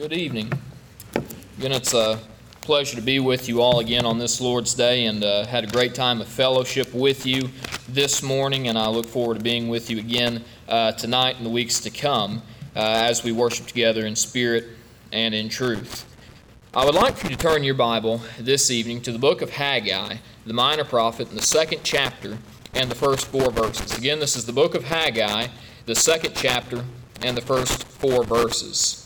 Good evening. Again, it's a pleasure to be with you all again on this Lord's Day and uh, had a great time of fellowship with you this morning, and I look forward to being with you again uh, tonight and the weeks to come uh, as we worship together in spirit and in truth. I would like for you to turn your Bible this evening to the book of Haggai, the minor prophet, in the second chapter and the first four verses. Again, this is the book of Haggai, the second chapter and the first four verses.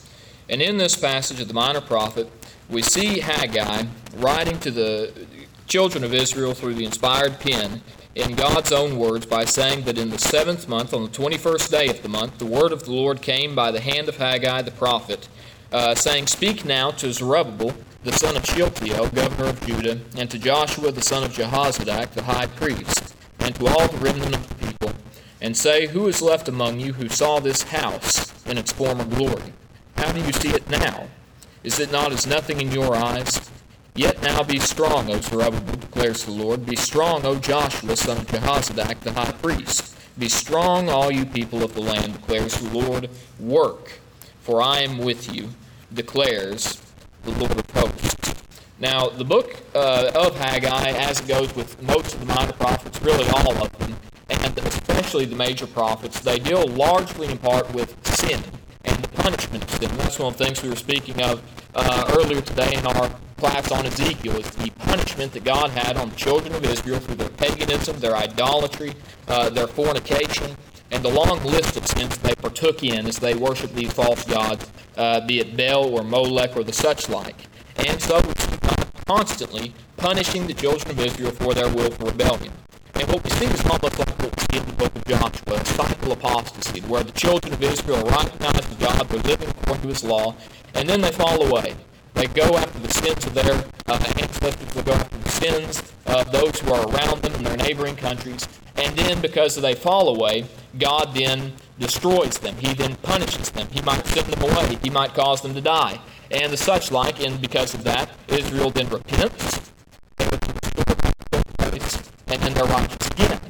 And in this passage of the minor prophet, we see Haggai writing to the children of Israel through the inspired pen in God's own words by saying that in the seventh month, on the 21st day of the month, the word of the Lord came by the hand of Haggai the prophet, uh, saying, Speak now to Zerubbabel, the son of Shealtiel, governor of Judah, and to Joshua, the son of Jehozadak, the high priest, and to all the remnant of the people and say, Who is left among you who saw this house in its former glory? How do you see it now? Is it not as nothing in your eyes? Yet now be strong, O Zerubbabel, declares the Lord. Be strong, O Joshua, son of Jehozadak, the high priest. Be strong, all you people of the land, declares the Lord. Work, for I am with you, declares the Lord of hosts. Now, the book uh, of Haggai, as it goes with most of the minor prophets, really all of them, and especially the major prophets, they deal largely in part with sin and the punishment sin. That's one of the things we were speaking of uh, earlier today in our class on Ezekiel, is the punishment that God had on the children of Israel through their paganism, their idolatry, uh, their fornication, and the long list of sins they partook in as they worshiped these false gods, uh, be it Baal or Molech or the such like. And so constantly punishing the children of Israel for their willful rebellion. And what we see is almost like what we see in the book of Joshua, a cycle of apostasy, where the children of Israel recognize God, they're living according to his law, and then they fall away. They go after the sins of their uh, ancestors, they go after the sins of those who are around them in their neighboring countries, and then because they fall away, God then destroys them. He then punishes them. He might send them away. He might cause them to die. And the such like, and because of that, Israel then repents and then they're righteous again.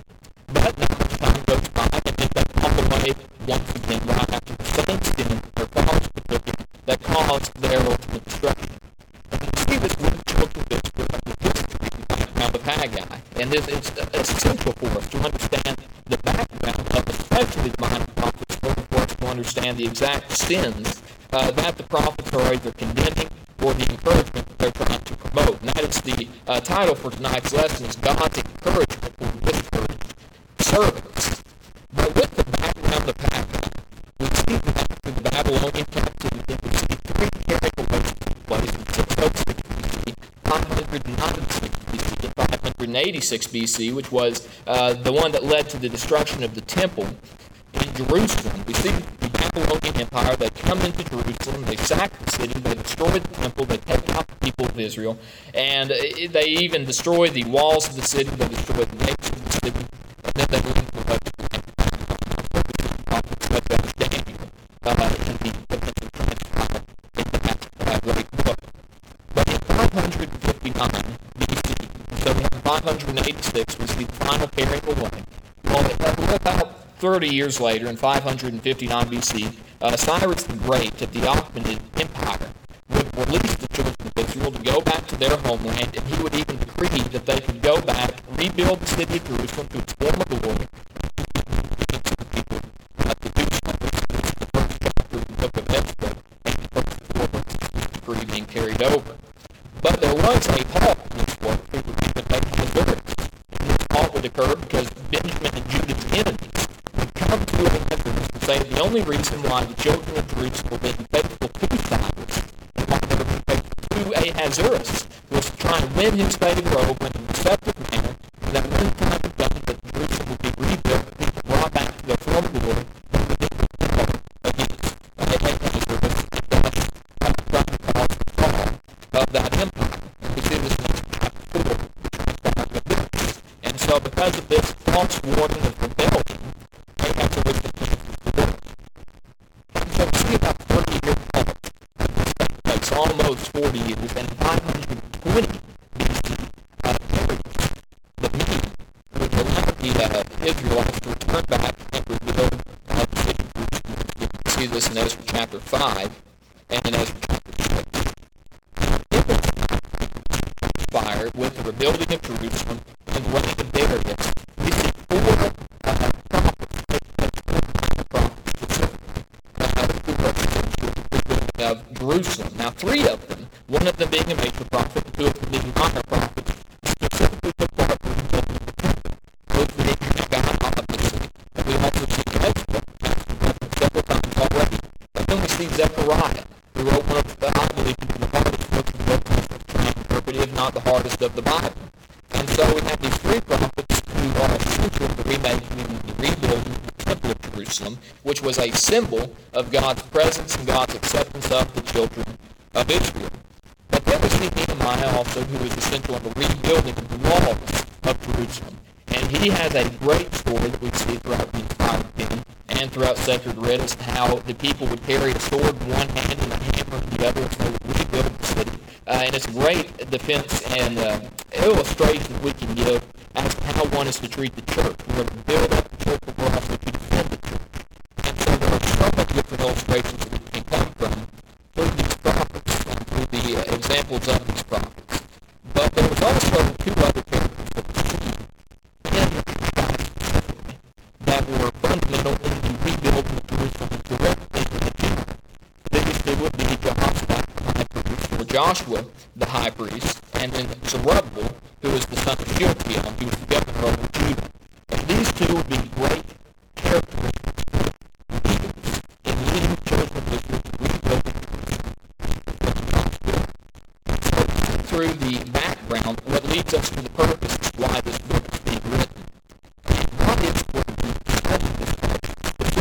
But now the time goes by, and then they fall away once again right the same sin their fathers took that caused their ultimate destruction. And we see this with the children of Israel in the history background of Haggai. And it's, it's essential for us to understand the background of especially the prophets for us to understand the exact sins uh, that the prophets are either condemning or the encouragement that they're trying to promote. And that is the uh, title for tonight's lesson is God's encouragement for discouraged servants. But with the background of Haggai, we see after the Babylonian captivity, we see three took place in 606 BC, 596 BC, and 586 BC, which was uh, the one that led to the destruction of the temple in Jerusalem. We see Babylonian Empire. They come into Jerusalem, they sack the city, they destroy the temple, they take out the people of Israel, and they even destroy the walls of the city, they destroy the gates of the city, and then they leave the rest the. But in 559 BC, so in 586 was the final carrying away. Well, about 30 years later, in 559 BC, uh, Cyrus the Great of the Achaemenid reason why the children of Jerusalem were being faithful to Cyrus and why they were faithful to Ahasuerus was to try and win his favor over in a deceptive manner, and that when Jerusalem, which was a symbol of God's presence and God's acceptance of the children of Israel. But there was Nehemiah also who was essential in the rebuilding of the walls of Jerusalem. And he has a great story that we see throughout the entire thing and throughout Sacred Writ as to how the people would carry a sword in one hand and a hammer in the other as they would rebuild the city. Uh, and it's a great defense and uh, illustration we can give as to how one is to treat the church. We're to build up the church, of God different illustrations that we can come from through these prophets and through the uh, examples of these prophets. But there was also two other characters that were seen in God's story that were fundamental in the rebuilding of Jerusalem directly in the temple. The would be Jehoshaphat, the high priest, or Joshua, the high priest, and then Zerubbabel, who was the son of Shealtiel, who was the governor of Judah. And these two would be great leads us to the purpose why this book is being written. And what is for the prejudice of the book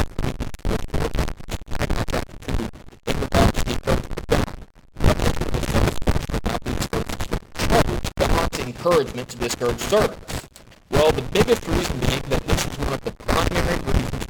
I got that through in the balance the purpose of God. What is the satisfaction about these servants? Troubles, balance, encouragement to discourage servants. Well, the biggest reason being that this is one of the primary reasons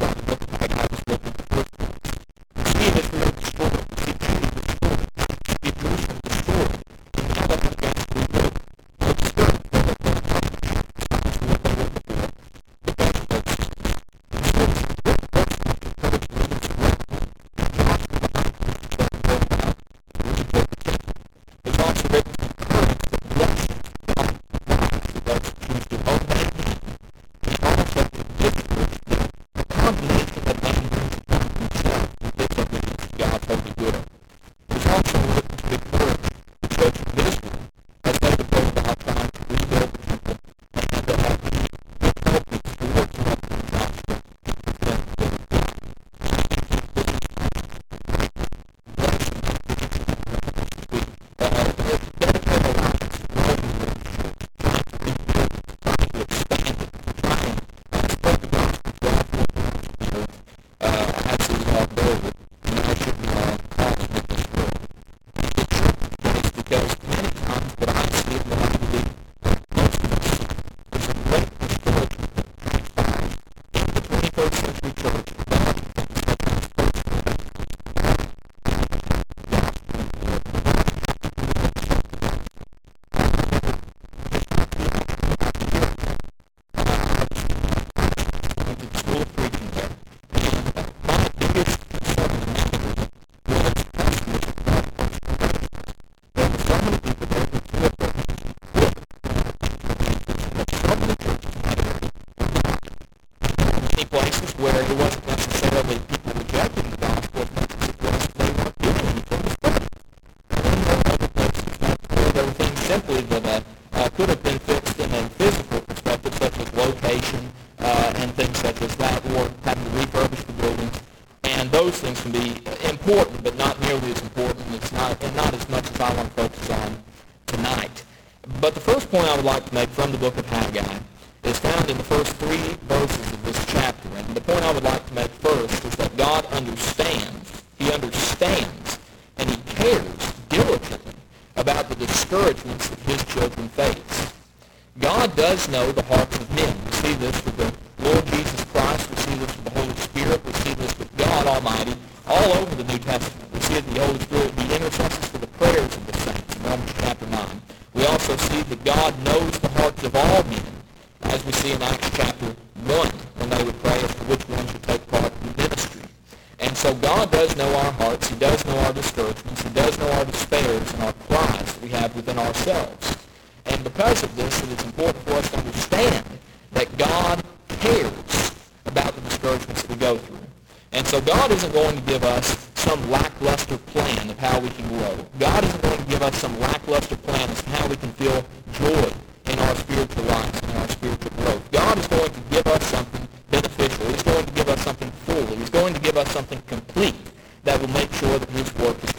we have within ourselves. And because of this, it is important for us to understand that God cares about the discouragements that we go through. And so God isn't going to give us some lackluster plan of how we can grow. God isn't going to give us some lackluster plan as to how we can feel joy in our spiritual lives and our spiritual growth. God is going to give us something beneficial. He's going to give us something full. He's going to give us something complete that will make sure that his work is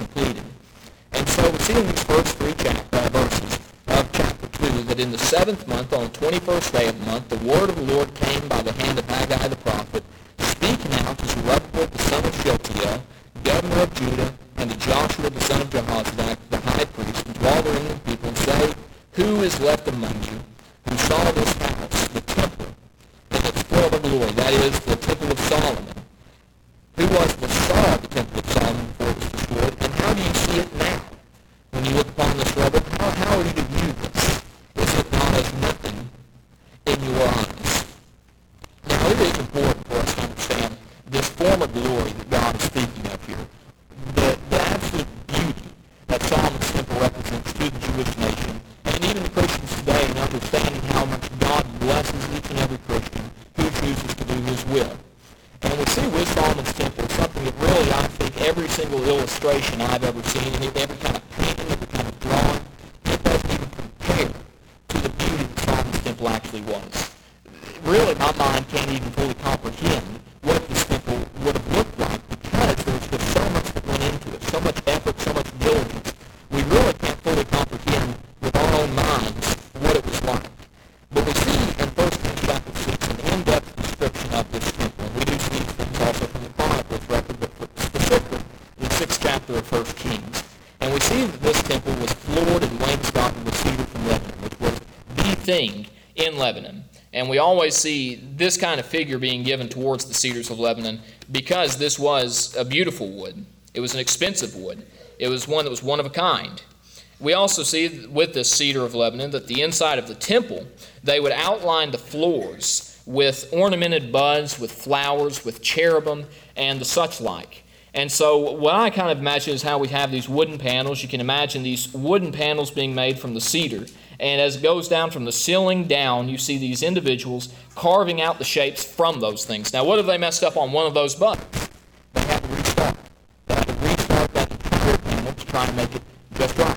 in these first three chapter, uh, verses of chapter 2 that in the seventh month, on the 21st day of the month, the word of the Lord came by the hand of Haggai the prophet, speaking out to Zerubbabel the son of Shealtiel, governor of Judah, and to Joshua the son of Jehozadak, the high priest, and to all the people, and say, Who is left among you who saw this house, the temple, in its full of glory, that is, the temple of Solomon? Who was the saw the temple of Solomon before it was destroyed? And how do you see it now? When you look upon this rubble, how, how are you to view this? Is it not as nothing in your eyes? Now, it is important for us to understand this form of glory that God is speaking of here. The, the absolute beauty that Solomon's temple represents to the Jewish nation, and even the Christians today in understanding how much God blesses each and every Christian who chooses to do his will. And we see with Solomon's temple something that really, I think, every single I've ever seen, and every kind of painting, every kind of drawing, it doesn't even compare to the beauty that Solomon's temple actually was. Really, my mind can't even fully comprehend what this temple would have looked like because there was just so much that went into it, so much effort, so much diligence. We really can't fully comprehend with our own minds what it was like. But we see in 1 Kings chapter 6 an in-depth description of this temple. And we do see these things also from the Chronicles record, but specifically in the 6th chapter of 1 Kings. And we see that this temple was floored and wainscoted with cedar from Lebanon, which was the thing in Lebanon. And we always see this kind of figure being given towards the cedars of Lebanon because this was a beautiful wood. It was an expensive wood. It was one that was one of a kind. We also see with this cedar of Lebanon that the inside of the temple, they would outline the floors with ornamented buds, with flowers, with cherubim, and the such like. And so, what I kind of imagine is how we have these wooden panels. You can imagine these wooden panels being made from the cedar. And as it goes down from the ceiling down, you see these individuals carving out the shapes from those things. Now, what if they messed up on one of those buttons? They had to restart. They had to restart that entire panel to try and make it just right.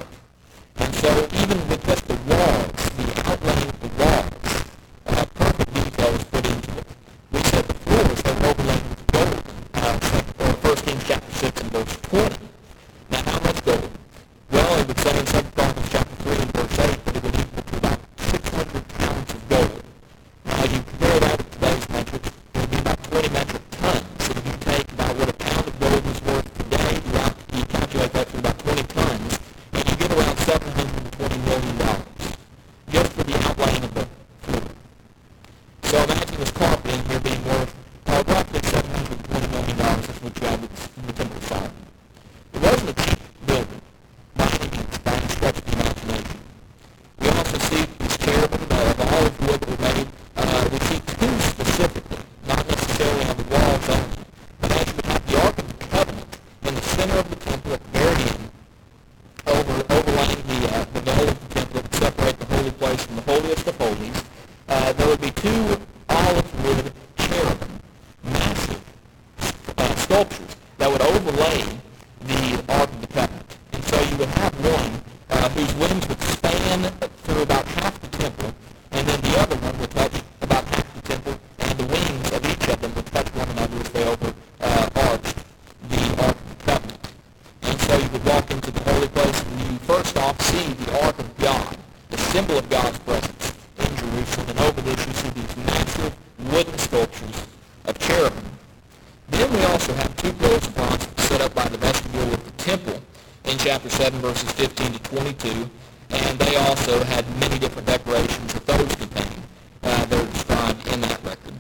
Chapter 7, verses 15 to 22. And they also had many different decorations that those contain uh, that are described in that record.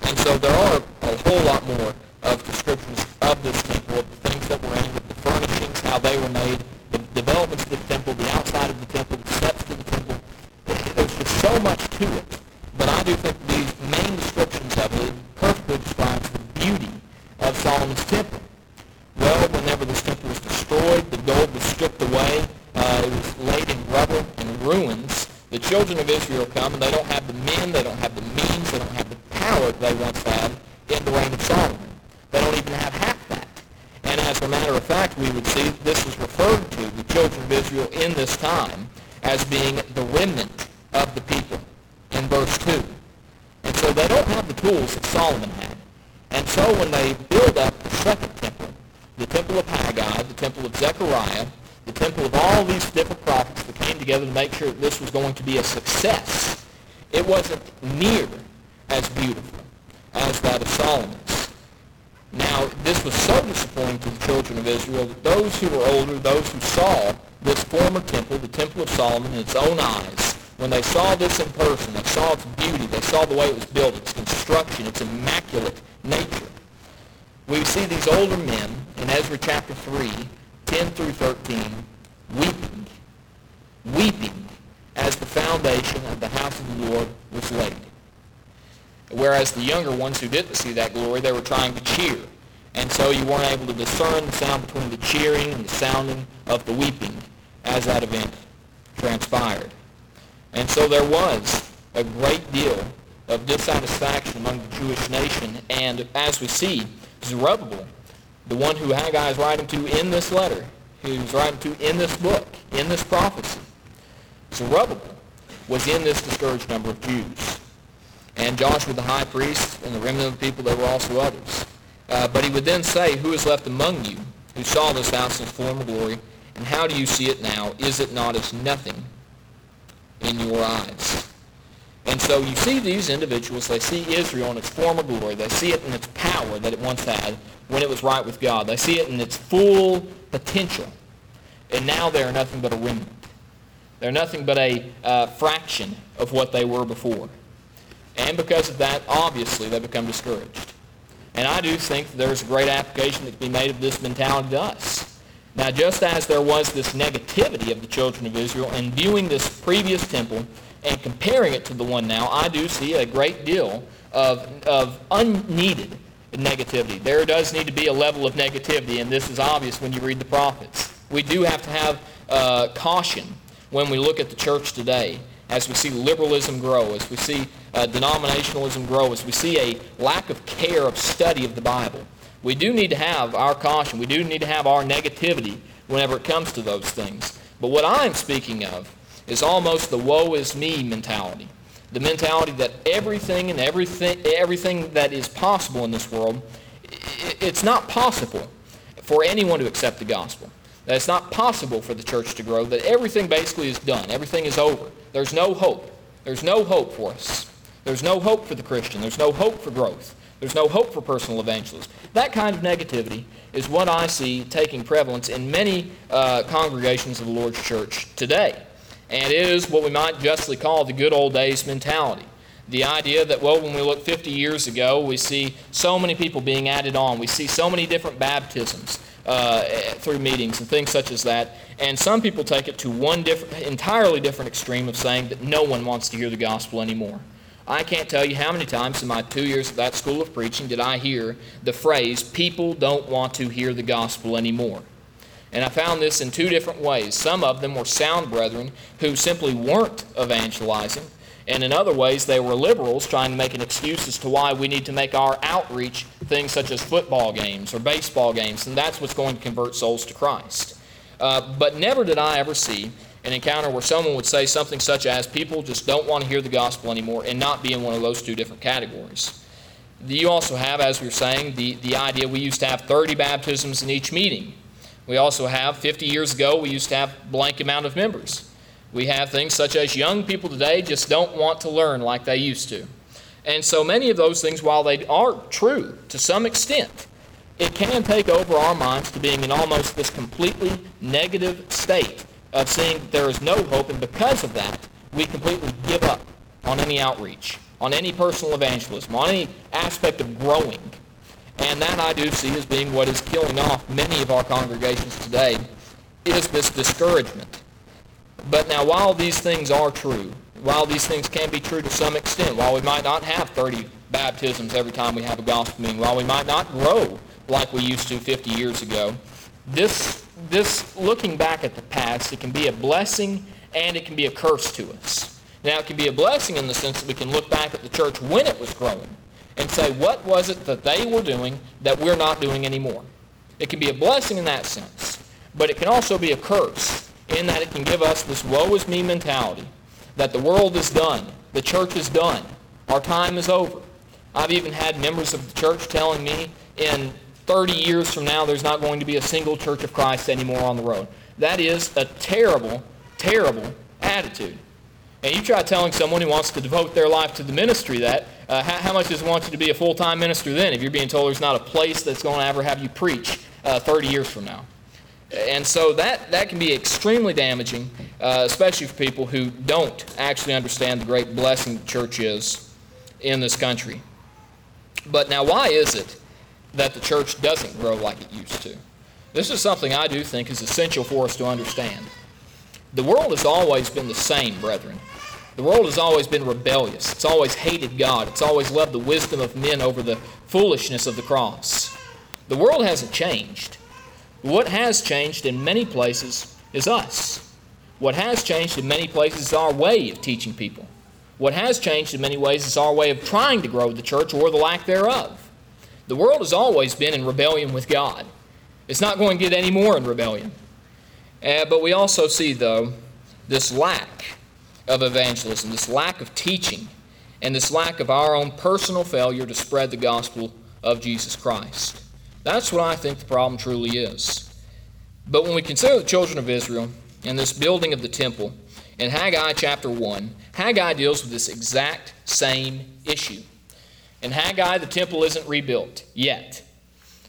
And so there are a whole lot more of descriptions of this temple, of the things that were in it, the furnishings, how they were made, the developments of the temple, the outside of the temple, the steps to the temple. There's just so much to it. But I do think these main descriptions of it perfectly describes the beauty of Solomon's temple. Well, whenever this temple was destroyed, the gold was stripped away. Uh, it was laid in rubble and ruins. The children of Israel come and they don't have the men, they don't have the means, they don't have the power they once had in the reign of Solomon. They don't even have half that. And as a matter of fact, we would see this is referred to, the children of Israel in this time, as being the remnant of the people in verse 2. And so they don't have the tools that Solomon had. And so when they build up the second temple, the temple of Haggai, the temple of Zechariah, the temple of all these different prophets that came together to make sure that this was going to be a success, it wasn't near as beautiful as that of Solomon's. Now, this was so disappointing to the children of Israel that those who were older, those who saw this former temple, the Temple of Solomon, in its own eyes, when they saw this in person, they saw its beauty, they saw the way it was built, its construction, its immaculate nature. We see these older men in Ezra chapter 3, 10 through 13, weeping, weeping as the foundation of the house of the Lord was laid. Whereas the younger ones who didn't see that glory, they were trying to cheer. And so you weren't able to discern the sound between the cheering and the sounding of the weeping as that event transpired. And so there was a great deal of dissatisfaction among the Jewish nation. And as we see, Zerubbabel, the one who Haggai is writing to in this letter, who's writing to in this book, in this prophecy, Zerubbabel was in this discouraged number of Jews. And Joshua the high priest and the remnant of the people, there were also others. Uh, but he would then say, Who is left among you who saw this house in former glory? And how do you see it now? Is it not as nothing in your eyes? And so you see these individuals, they see Israel in its former glory. They see it in its power that it once had when it was right with God. They see it in its full potential. And now they are nothing but a remnant. They're nothing but a uh, fraction of what they were before. And because of that, obviously, they become discouraged. And I do think there's a great application that can be made of this mentality to us. Now, just as there was this negativity of the children of Israel in viewing this previous temple and comparing it to the one now, I do see a great deal of, of unneeded negativity. There does need to be a level of negativity, and this is obvious when you read the prophets. We do have to have uh, caution when we look at the church today as we see liberalism grow, as we see uh, denominationalism grow, as we see a lack of care of study of the Bible. We do need to have our caution. We do need to have our negativity whenever it comes to those things. But what I'm speaking of is almost the woe is me mentality. The mentality that everything and everything, everything that is possible in this world, it's not possible for anyone to accept the gospel. That it's not possible for the church to grow, that everything basically is done. Everything is over. There's no hope. There's no hope for us. There's no hope for the Christian. There's no hope for growth. There's no hope for personal evangelism. That kind of negativity is what I see taking prevalence in many uh, congregations of the Lord's church today. And it is what we might justly call the good old days mentality. The idea that, well, when we look 50 years ago, we see so many people being added on. We see so many different baptisms uh, through meetings and things such as that. And some people take it to one different, entirely different extreme of saying that no one wants to hear the gospel anymore. I can't tell you how many times in my two years at that school of preaching did I hear the phrase, people don't want to hear the gospel anymore. And I found this in two different ways. Some of them were sound brethren who simply weren't evangelizing, and in other ways, they were liberals trying to make an excuse as to why we need to make our outreach things such as football games or baseball games, and that's what's going to convert souls to Christ. Uh, but never did I ever see an encounter where someone would say something such as, people just don't want to hear the gospel anymore, and not be in one of those two different categories. You also have, as we were saying, the, the idea we used to have 30 baptisms in each meeting. We also have, 50 years ago, we used to have blank amount of members. We have things such as young people today just don't want to learn like they used to. And so many of those things, while they are true to some extent, it can take over our minds to being in almost this completely negative state of seeing that there is no hope, and because of that, we completely give up on any outreach, on any personal evangelism, on any aspect of growing. And that I do see as being what is killing off many of our congregations today, is this discouragement but now, while these things are true, while these things can be true to some extent, while we might not have 30 baptisms every time we have a gospel meeting, while we might not grow like we used to 50 years ago, this, this looking back at the past, it can be a blessing and it can be a curse to us. Now, it can be a blessing in the sense that we can look back at the church when it was growing and say, what was it that they were doing that we're not doing anymore? It can be a blessing in that sense, but it can also be a curse in that it can give us this woe is me mentality that the world is done, the church is done, our time is over. I've even had members of the church telling me in 30 years from now there's not going to be a single church of Christ anymore on the road. That is a terrible, terrible attitude. And you try telling someone who wants to devote their life to the ministry that, uh, how, how, much does it want you to be a full time minister then if you're being told there's not a place that's going to ever have you preach uh, 30 years from now? And so that, that can be extremely damaging, uh, especially for people who don't actually understand the great blessing the church is in this country. But now, why is it that the church doesn't grow like it used to? This is something I do think is essential for us to understand. The world has always been the same, brethren. The world has always been rebellious. It's always hated God. It's always loved the wisdom of men over the foolishness of the cross. The world hasn't changed. What has changed in many places is us. What has changed in many places is our way of teaching people. What has changed in many ways is our way of trying to grow the church or the lack thereof. The world has always been in rebellion with God. It's not going to get any more in rebellion. Uh, but we also see, though, this lack of evangelism, this lack of teaching, and this lack of our own personal failure to spread the gospel of Jesus Christ. That's what I think the problem truly is. But when we consider the children of Israel and this building of the temple, in Haggai chapter 1, Haggai deals with this exact same issue. In Haggai, the temple isn't rebuilt yet.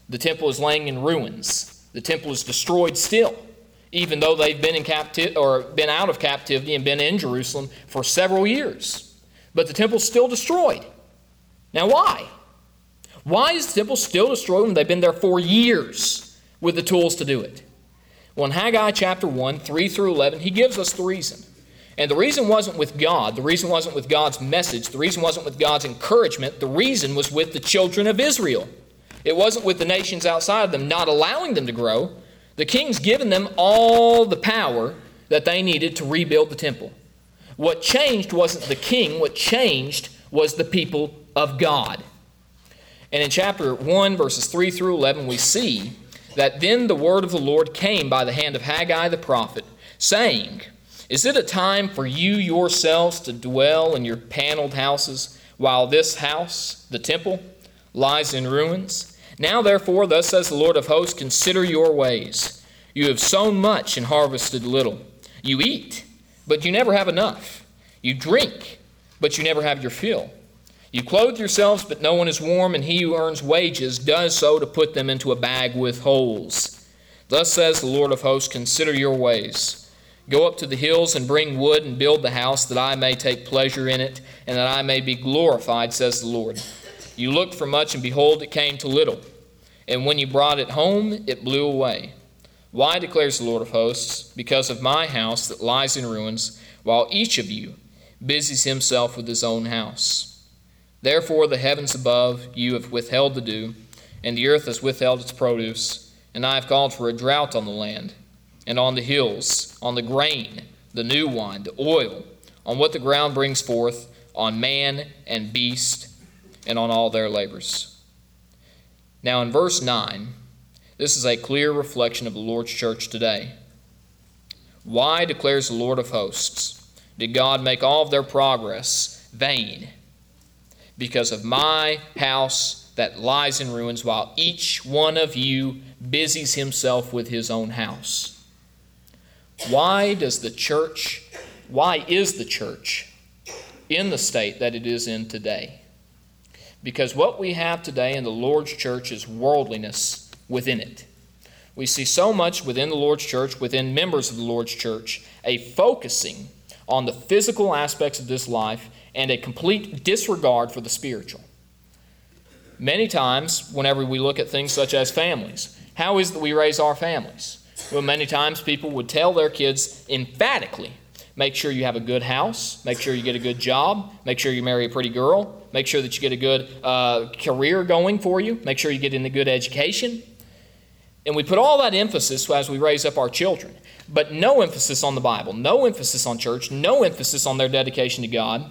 The temple is laying in ruins. The temple is destroyed still even though they've been in captivity or been out of captivity and been in Jerusalem for several years. But the temple's still destroyed. Now, why? Why is the temple still destroyed when they've been there for years with the tools to do it? Well, in Haggai chapter 1, 3 through 11, he gives us the reason. And the reason wasn't with God. The reason wasn't with God's message. The reason wasn't with God's encouragement. The reason was with the children of Israel. It wasn't with the nations outside of them not allowing them to grow. The king's given them all the power that they needed to rebuild the temple. What changed wasn't the king, what changed was the people of God. And in chapter 1, verses 3 through 11, we see that then the word of the Lord came by the hand of Haggai the prophet, saying, Is it a time for you yourselves to dwell in your paneled houses, while this house, the temple, lies in ruins? Now, therefore, thus says the Lord of hosts, consider your ways. You have sown much and harvested little. You eat, but you never have enough. You drink, but you never have your fill. You clothe yourselves, but no one is warm, and he who earns wages does so to put them into a bag with holes. Thus says the Lord of hosts Consider your ways. Go up to the hills and bring wood and build the house, that I may take pleasure in it, and that I may be glorified, says the Lord. You looked for much, and behold, it came to little. And when you brought it home, it blew away. Why, declares the Lord of hosts? Because of my house that lies in ruins, while each of you busies himself with his own house. Therefore, the heavens above you have withheld the dew, and the earth has withheld its produce, and I have called for a drought on the land, and on the hills, on the grain, the new wine, the oil, on what the ground brings forth, on man and beast and on all their labors. Now, in verse 9, this is a clear reflection of the Lord's church today. Why, declares the Lord of hosts, did God make all of their progress vain? Because of my house that lies in ruins, while each one of you busies himself with his own house. Why does the church, why is the church in the state that it is in today? Because what we have today in the Lord's church is worldliness within it. We see so much within the Lord's church, within members of the Lord's church, a focusing on the physical aspects of this life and a complete disregard for the spiritual. Many times, whenever we look at things such as families, how is it that we raise our families? Well, many times people would tell their kids emphatically Make sure you have a good house. Make sure you get a good job. Make sure you marry a pretty girl. Make sure that you get a good uh, career going for you. Make sure you get in a good education. And we put all that emphasis as we raise up our children, but no emphasis on the Bible, no emphasis on church, no emphasis on their dedication to God.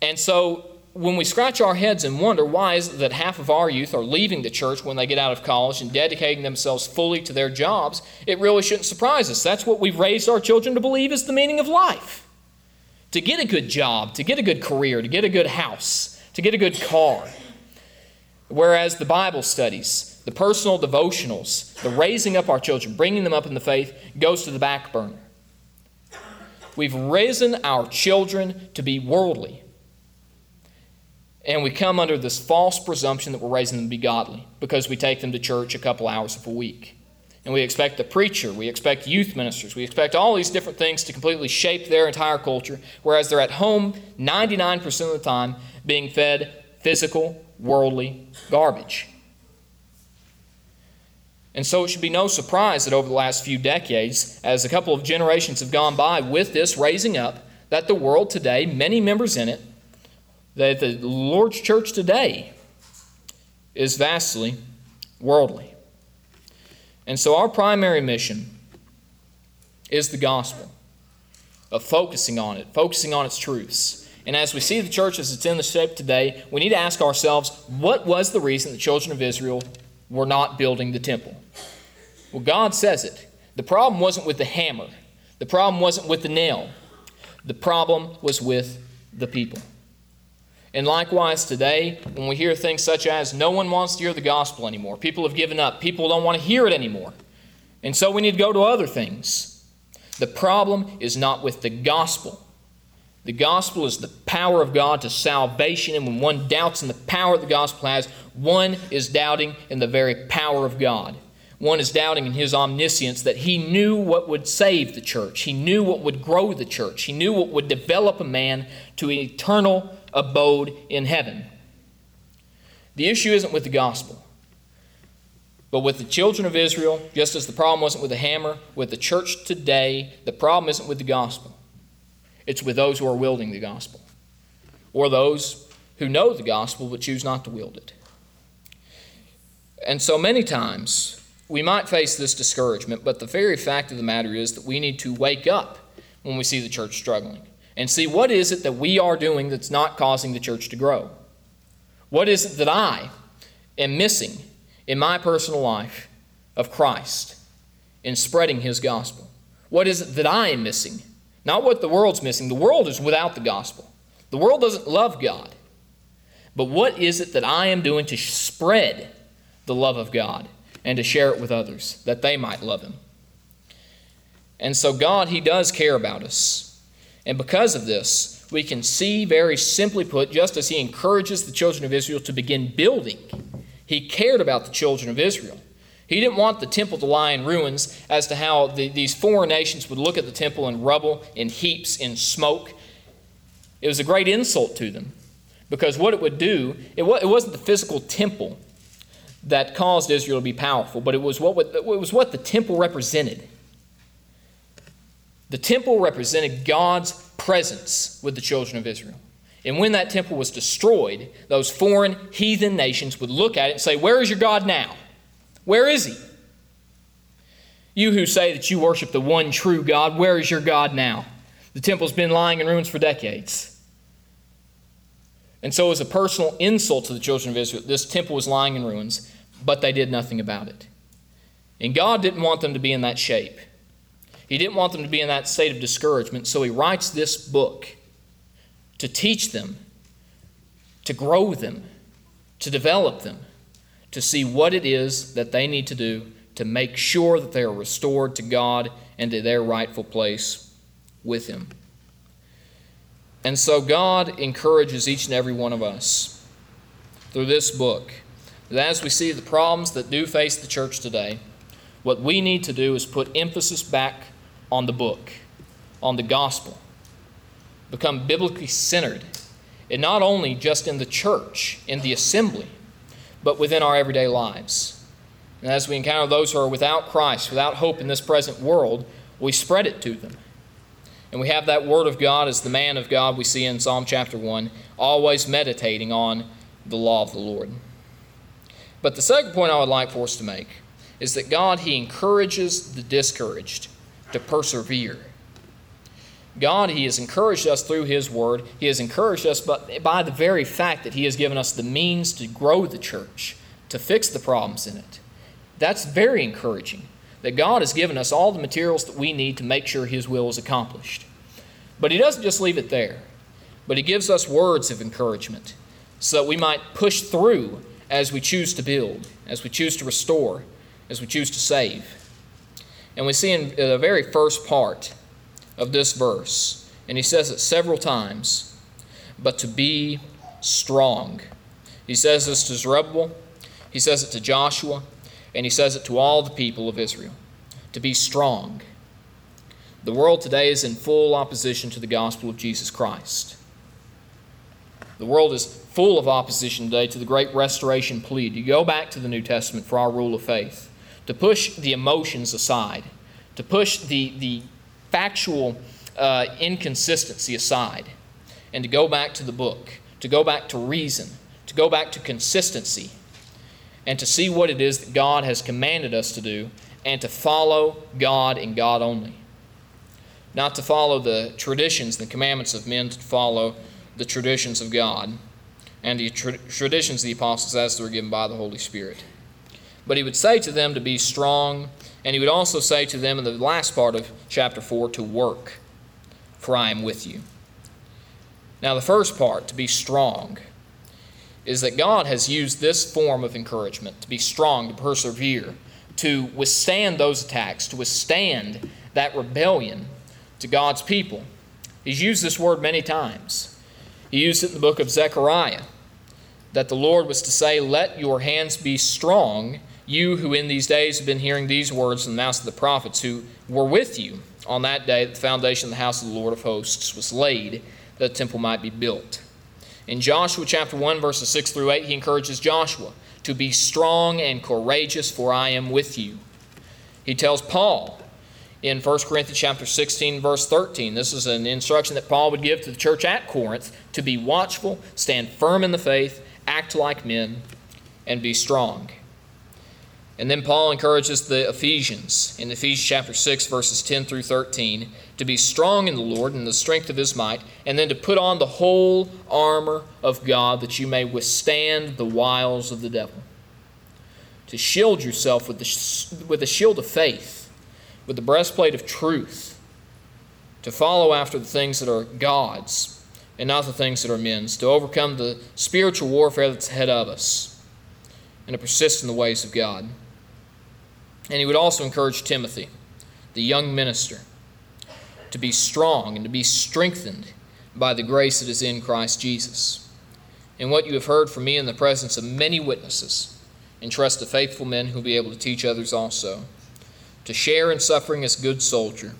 And so when we scratch our heads and wonder why is it that half of our youth are leaving the church when they get out of college and dedicating themselves fully to their jobs, it really shouldn't surprise us. That's what we've raised our children to believe is the meaning of life. To get a good job, to get a good career, to get a good house, to get a good car. Whereas the Bible studies, the personal devotionals, the raising up our children, bringing them up in the faith, goes to the back burner. We've risen our children to be worldly. And we come under this false presumption that we're raising them to be godly because we take them to church a couple hours of a week. And we expect the preacher, we expect youth ministers, we expect all these different things to completely shape their entire culture, whereas they're at home 99% of the time being fed physical, worldly garbage. And so it should be no surprise that over the last few decades, as a couple of generations have gone by with this raising up, that the world today, many members in it, that the Lord's church today is vastly worldly. And so our primary mission is the gospel of focusing on it, focusing on its truths. And as we see the church as it's in the shape today, we need to ask ourselves what was the reason the children of Israel were not building the temple? Well, God says it. The problem wasn't with the hammer, the problem wasn't with the nail, the problem was with the people. And likewise, today, when we hear things such as, no one wants to hear the gospel anymore, people have given up, people don't want to hear it anymore, and so we need to go to other things. The problem is not with the gospel, the gospel is the power of God to salvation, and when one doubts in the power the gospel has, one is doubting in the very power of God. One is doubting in his omniscience that he knew what would save the church. He knew what would grow the church. He knew what would develop a man to an eternal abode in heaven. The issue isn't with the gospel, but with the children of Israel, just as the problem wasn't with the hammer, with the church today, the problem isn't with the gospel. It's with those who are wielding the gospel, or those who know the gospel but choose not to wield it. And so many times we might face this discouragement, but the very fact of the matter is that we need to wake up when we see the church struggling and see what is it that we are doing that's not causing the church to grow. What is it that I am missing in my personal life of Christ in spreading his gospel? What is it that I am missing not what the world's missing. The world is without the gospel. The world doesn't love God. But what is it that I am doing to spread the love of God and to share it with others that they might love Him? And so, God, He does care about us. And because of this, we can see, very simply put, just as He encourages the children of Israel to begin building, He cared about the children of Israel. He didn't want the temple to lie in ruins as to how the, these foreign nations would look at the temple in rubble, in heaps, in smoke. It was a great insult to them because what it would do, it, it wasn't the physical temple that caused Israel to be powerful, but it was what, it was what the temple represented. The temple represented God's presence with the children of Israel. And when that temple was destroyed, those foreign heathen nations would look at it and say, Where is your God now? Where is he? You who say that you worship the one true God, where is your God now? The temple's been lying in ruins for decades. And so, as a personal insult to the children of Israel, this temple was lying in ruins, but they did nothing about it. And God didn't want them to be in that shape. He didn't want them to be in that state of discouragement, so He writes this book to teach them, to grow them, to develop them to see what it is that they need to do to make sure that they are restored to God and to their rightful place with Him. And so God encourages each and every one of us through this book that as we see the problems that do face the church today, what we need to do is put emphasis back on the book, on the gospel, become biblically centered, and not only just in the church, in the assembly but within our everyday lives. And as we encounter those who are without Christ, without hope in this present world, we spread it to them. And we have that Word of God as the man of God we see in Psalm chapter 1, always meditating on the law of the Lord. But the second point I would like for us to make is that God, He encourages the discouraged to persevere. God, He has encouraged us through His Word. He has encouraged us but by the very fact that He has given us the means to grow the church, to fix the problems in it. That's very encouraging that God has given us all the materials that we need to make sure His will is accomplished. But He doesn't just leave it there, but He gives us words of encouragement so that we might push through as we choose to build, as we choose to restore, as we choose to save. And we see in the very first part of this verse, and he says it several times, but to be strong. He says this to Zerubbabel, he says it to Joshua, and he says it to all the people of Israel to be strong. The world today is in full opposition to the gospel of Jesus Christ. The world is full of opposition today to the great restoration plea. You go back to the New Testament for our rule of faith, to push the emotions aside, to push the, the factual uh, inconsistency aside, and to go back to the book, to go back to reason, to go back to consistency and to see what it is that God has commanded us to do and to follow God and God only. Not to follow the traditions, the commandments of men, to follow the traditions of God and the tra- traditions of the apostles as they were given by the Holy Spirit. But he would say to them to be strong, and he would also say to them in the last part of chapter 4 to work, for I am with you. Now, the first part, to be strong, is that God has used this form of encouragement to be strong, to persevere, to withstand those attacks, to withstand that rebellion to God's people. He's used this word many times. He used it in the book of Zechariah that the Lord was to say, Let your hands be strong, you who in these days have been hearing these words from the mouths of the prophets who were with you on that day that the foundation of the house of the Lord of hosts was laid, that the temple might be built. In Joshua chapter 1, verses 6 through 8, he encourages Joshua to be strong and courageous, for I am with you. He tells Paul in 1 Corinthians chapter 16, verse 13, this is an instruction that Paul would give to the church at Corinth to be watchful, stand firm in the faith, act like men, and be strong. And then Paul encourages the Ephesians in Ephesians chapter 6, verses 10 through 13, to be strong in the Lord and the strength of his might, and then to put on the whole armor of God that you may withstand the wiles of the devil. To shield yourself with the, with the shield of faith, with the breastplate of truth, to follow after the things that are God's and not the things that are men's, to overcome the spiritual warfare that's ahead of us, and to persist in the ways of God. And he would also encourage Timothy, the young minister, to be strong and to be strengthened by the grace that is in Christ Jesus. And what you have heard from me in the presence of many witnesses, entrust to faithful men who will be able to teach others also, to share in suffering as good soldier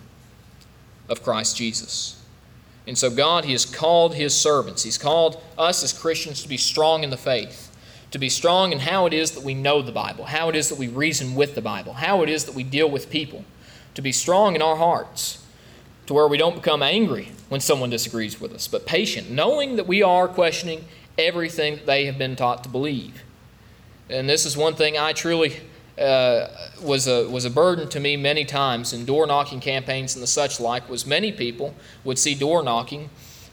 of Christ Jesus. And so, God, He has called His servants, He's called us as Christians to be strong in the faith to be strong in how it is that we know the Bible, how it is that we reason with the Bible, how it is that we deal with people, to be strong in our hearts, to where we don't become angry when someone disagrees with us, but patient, knowing that we are questioning everything they have been taught to believe. And this is one thing I truly uh, was a was a burden to me many times in door knocking campaigns and the such like. Was many people would see door knocking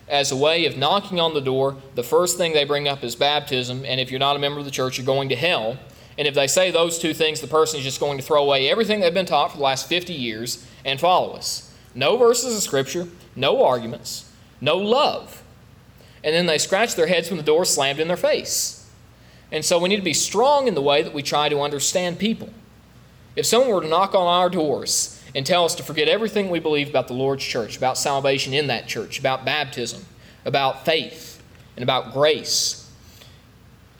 as a way of knocking on the door. The first thing they bring up is baptism, and if you're not a member of the church, you're going to hell. And if they say those two things, the person is just going to throw away everything they've been taught for the last 50 years and follow us. No verses of Scripture, no arguments, no love. And then they scratch their heads when the door slammed in their face. And so we need to be strong in the way that we try to understand people. If someone were to knock on our doors and tell us to forget everything we believe about the Lord's church, about salvation in that church, about baptism, about faith, and about grace.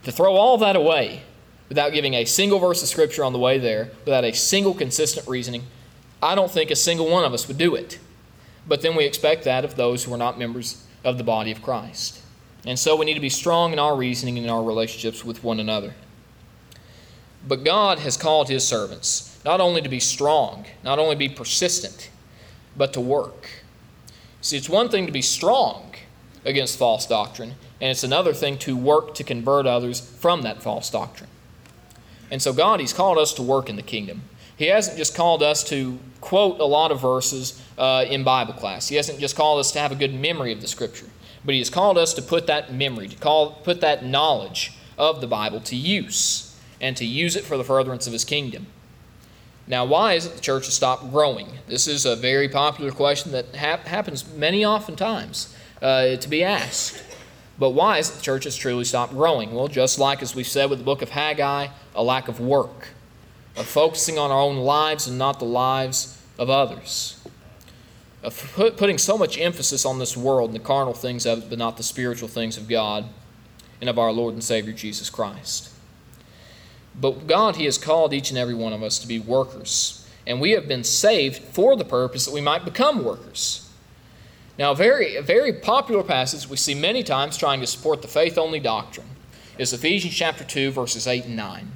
To throw all that away without giving a single verse of Scripture on the way there, without a single consistent reasoning, I don't think a single one of us would do it. But then we expect that of those who are not members of the body of Christ. And so we need to be strong in our reasoning and in our relationships with one another. But God has called His servants not only to be strong, not only be persistent, but to work. See, it's one thing to be strong against false doctrine, and it's another thing to work to convert others from that false doctrine. And so, God, He's called us to work in the kingdom. He hasn't just called us to quote a lot of verses uh, in Bible class. He hasn't just called us to have a good memory of the Scripture, but He has called us to put that memory, to call, put that knowledge of the Bible to use, and to use it for the furtherance of His kingdom. Now, why is it the church has stopped growing? This is a very popular question that ha- happens many oftentimes uh, to be asked. But why is it the church has truly stopped growing? Well, just like as we've said with the book of Haggai, a lack of work, of focusing on our own lives and not the lives of others, of put, putting so much emphasis on this world and the carnal things of it, but not the spiritual things of God and of our Lord and Savior Jesus Christ. But God, He has called each and every one of us to be workers. And we have been saved for the purpose that we might become workers. Now, a very, a very popular passage we see many times trying to support the faith only doctrine is Ephesians chapter 2, verses 8 and 9.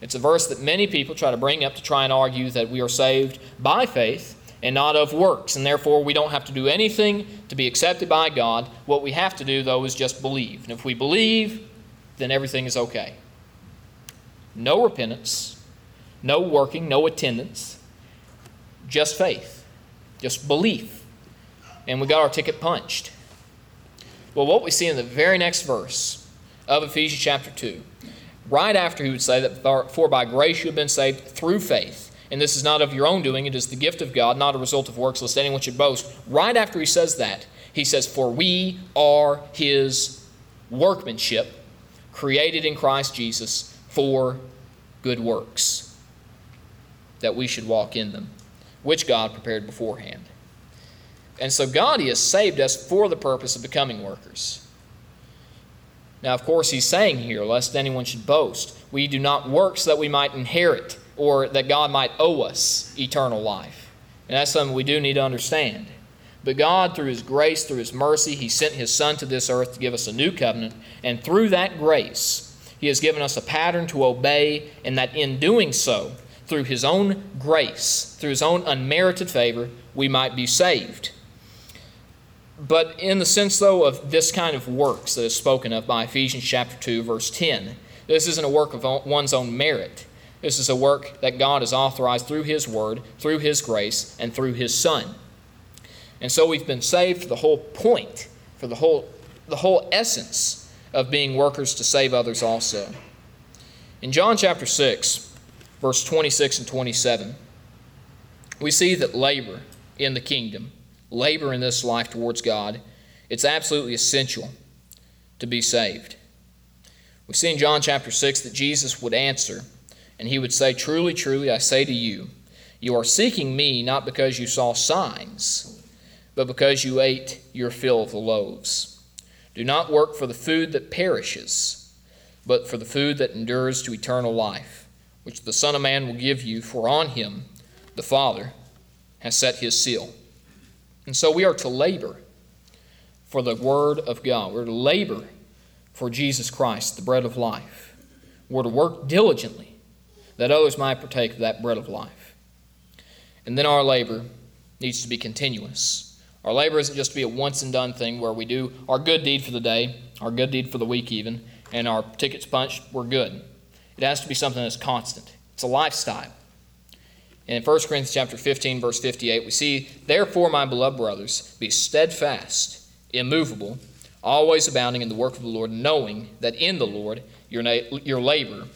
It's a verse that many people try to bring up to try and argue that we are saved by faith and not of works, and therefore we don't have to do anything to be accepted by God. What we have to do, though, is just believe. And if we believe, then everything is okay no repentance, no working, no attendance, just faith, just belief. And we got our ticket punched. Well, what we see in the very next verse of Ephesians chapter 2, right after he would say that, For by grace you have been saved through faith. And this is not of your own doing, it is the gift of God, not a result of works, lest anyone should boast. Right after he says that, he says, For we are his workmanship, created in Christ Jesus for good works, that we should walk in them, which God prepared beforehand. And so God, He has saved us for the purpose of becoming workers. Now, of course, He's saying here, lest anyone should boast, we do not work so that we might inherit or that God might owe us eternal life. And that's something we do need to understand. But God, through His grace, through His mercy, He sent His Son to this earth to give us a new covenant. And through that grace, he has given us a pattern to obey, and that in doing so, through His own grace, through His own unmerited favor, we might be saved. But in the sense, though, of this kind of works that is spoken of by Ephesians chapter 2, verse 10, this isn't a work of one's own merit. This is a work that God has authorized through His Word, through His grace, and through His Son. And so we've been saved for the whole point, for the whole, the whole essence of being workers to save others also. In John chapter 6, verse 26 and 27, we see that labor in the kingdom, labor in this life towards God, it's absolutely essential to be saved. We see in John chapter 6 that Jesus would answer, and he would say, Truly, truly, I say to you, you are seeking me not because you saw signs, but because you ate your fill of the loaves. Do not work for the food that perishes, but for the food that endures to eternal life, which the Son of Man will give you, for on him the Father has set his seal. And so we are to labor for the Word of God. We're to labor for Jesus Christ, the bread of life. We're to work diligently that others might partake of that bread of life. And then our labor needs to be continuous. Our labor isn't just to be a once and done thing where we do our good deed for the day, our good deed for the week even, and our tickets punched, we're good. It has to be something that's constant. It's a lifestyle. And in 1 Corinthians chapter 15, verse 58, we see, Therefore, my beloved brothers, be steadfast, immovable, always abounding in the work of the Lord, knowing that in the Lord your, na- your labor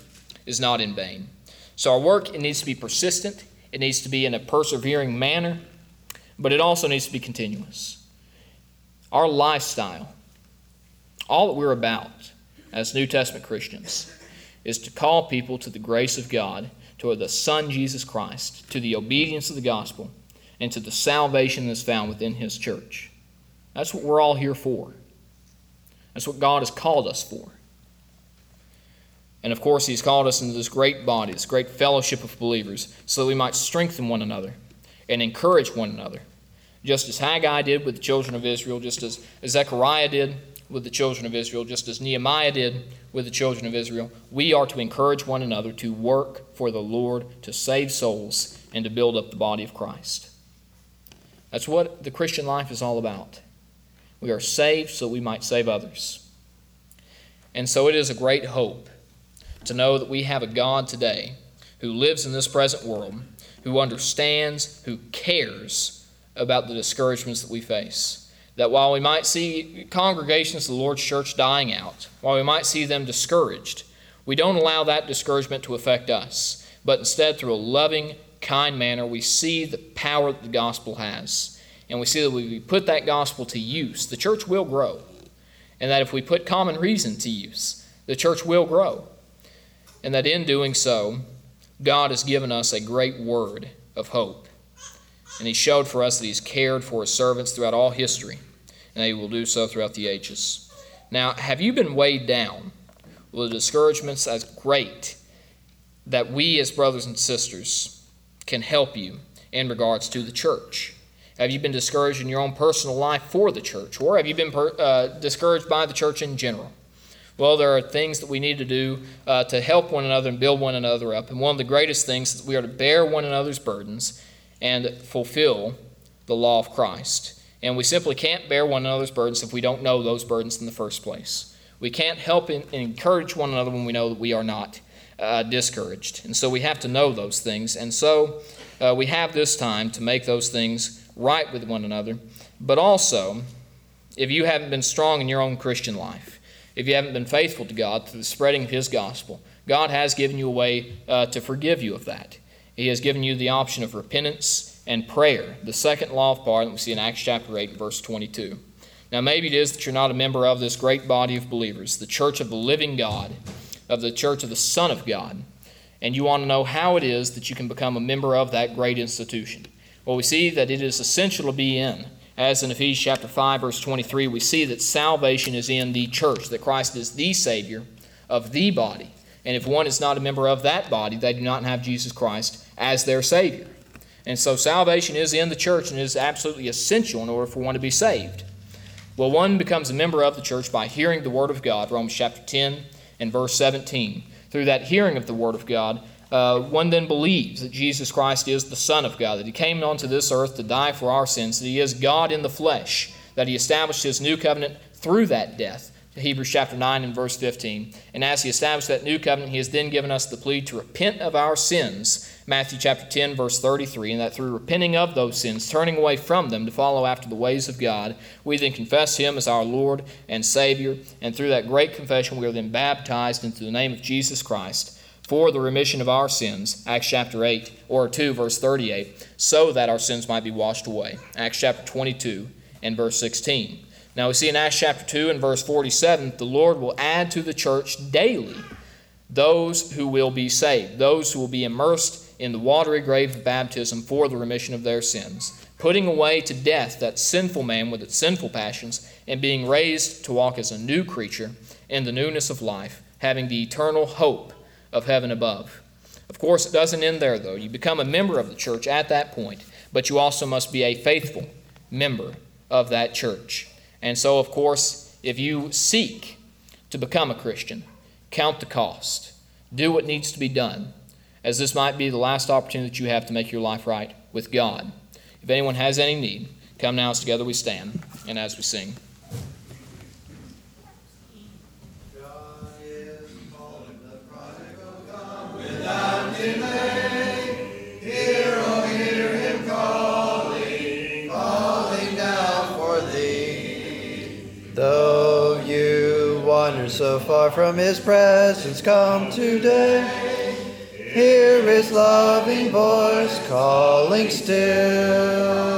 is not in vain. So our work, it needs to be persistent. It needs to be in a persevering manner but it also needs to be continuous. Our lifestyle, all that we're about as New Testament Christians, is to call people to the grace of God, to the Son Jesus Christ, to the obedience of the gospel, and to the salvation that's found within His church. That's what we're all here for. That's what God has called us for. And of course, He's called us into this great body, this great fellowship of believers, so that we might strengthen one another and encourage one another, just as Haggai did with the children of Israel, just as Zechariah did with the children of Israel, just as Nehemiah did with the children of Israel. We are to encourage one another to work for the Lord, to save souls, and to build up the body of Christ. That's what the Christian life is all about. We are saved so we might save others. And so it is a great hope to know that we have a God today who lives in this present world, who understands, who cares about the discouragements that we face. That while we might see congregations of the Lord's church dying out, while we might see them discouraged, we don't allow that discouragement to affect us, but instead, through a loving, kind manner, we see the power that the gospel has. And we see that we put that gospel to use, the church will grow. And that if we put common reason to use, the church will grow. And that in doing so, God has given us a great word of hope. And He showed for us that He's cared for His servants throughout all history, and He will do so throughout the ages. Now, have you been weighed down with discouragements as great that we as brothers and sisters can help you in regards to the church? Have you been discouraged in your own personal life for the church? Or have you been per, uh, discouraged by the church in general? Well, there are things that we need to do uh, to help one another and build one another up. And one of the greatest things is we are to bear one another's burdens and fulfill the law of Christ. And we simply can't bear one another's burdens if we don't know those burdens in the first place. We can't help and encourage one another when we know that we are not uh, discouraged. And so we have to know those things. And so uh, we have this time to make those things right with one another. But also, if you haven't been strong in your own Christian life, if you haven't been faithful to God through the spreading of His gospel, God has given you a way uh, to forgive you of that. He has given you the option of repentance and prayer, the second law of pardon we see in Acts chapter 8, verse 22. Now, maybe it is that you're not a member of this great body of believers, the church of the living God, of the church of the Son of God, and you want to know how it is that you can become a member of that great institution. Well, we see that it is essential to be in. As in Ephesians chapter 5, verse 23, we see that salvation is in the church, that Christ is the Savior of the body. And if one is not a member of that body, they do not have Jesus Christ as their Savior. And so salvation is in the church and is absolutely essential in order for one to be saved. Well, one becomes a member of the church by hearing the Word of God, Romans chapter 10 and verse 17. Through that hearing of the Word of God, uh, one then believes that Jesus Christ is the Son of God, that He came onto this earth to die for our sins, that He is God in the flesh, that He established His new covenant through that death. Hebrews chapter 9 and verse 15. And as he established that new covenant, he has then given us the plea to repent of our sins, Matthew chapter 10, verse 33, and that through repenting of those sins, turning away from them to follow after the ways of God, we then confess him as our Lord and Savior. And through that great confession, we are then baptized into the name of Jesus Christ for the remission of our sins, Acts chapter 8, or 2, verse 38, so that our sins might be washed away, Acts chapter 22 and verse 16. Now we see in Acts chapter 2 and verse 47 the Lord will add to the church daily those who will be saved, those who will be immersed in the watery grave of baptism for the remission of their sins, putting away to death that sinful man with its sinful passions, and being raised to walk as a new creature in the newness of life, having the eternal hope of heaven above. Of course, it doesn't end there, though. You become a member of the church at that point, but you also must be a faithful member of that church. And so, of course, if you seek to become a Christian, count the cost. Do what needs to be done, as this might be the last opportunity that you have to make your life right with God. If anyone has any need, come now as together we stand and as we sing. Far from his presence, come today. Hear his loving voice calling still.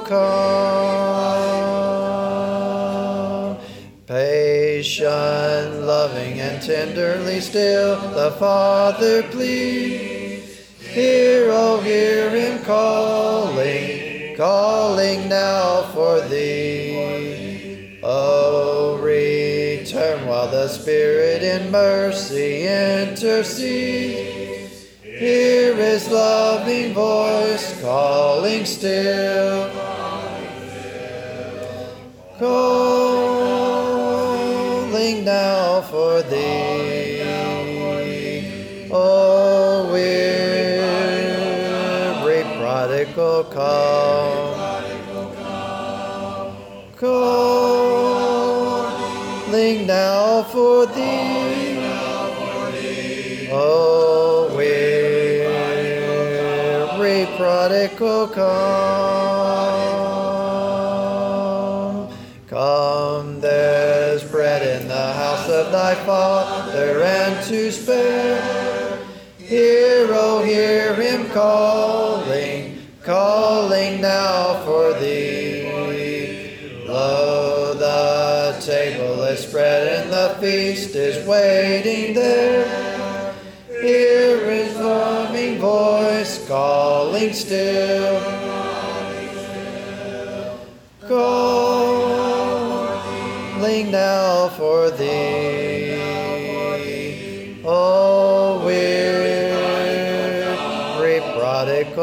Come. Patient, loving, and tenderly still, the Father pleads. Hear, oh, hear him calling, calling now for thee. Oh, return while the Spirit in mercy intercedes. Hear his loving voice calling still. Calling now for thee. Oh, weary prodigal, come. Calling now for thee. Oh, weary prodigal, come. Thy Father, and to spare. Hear, oh, hear him calling, calling now for thee. Lo, the table is spread, and the feast is waiting there. Hear his loving voice calling still. Calling now for thee.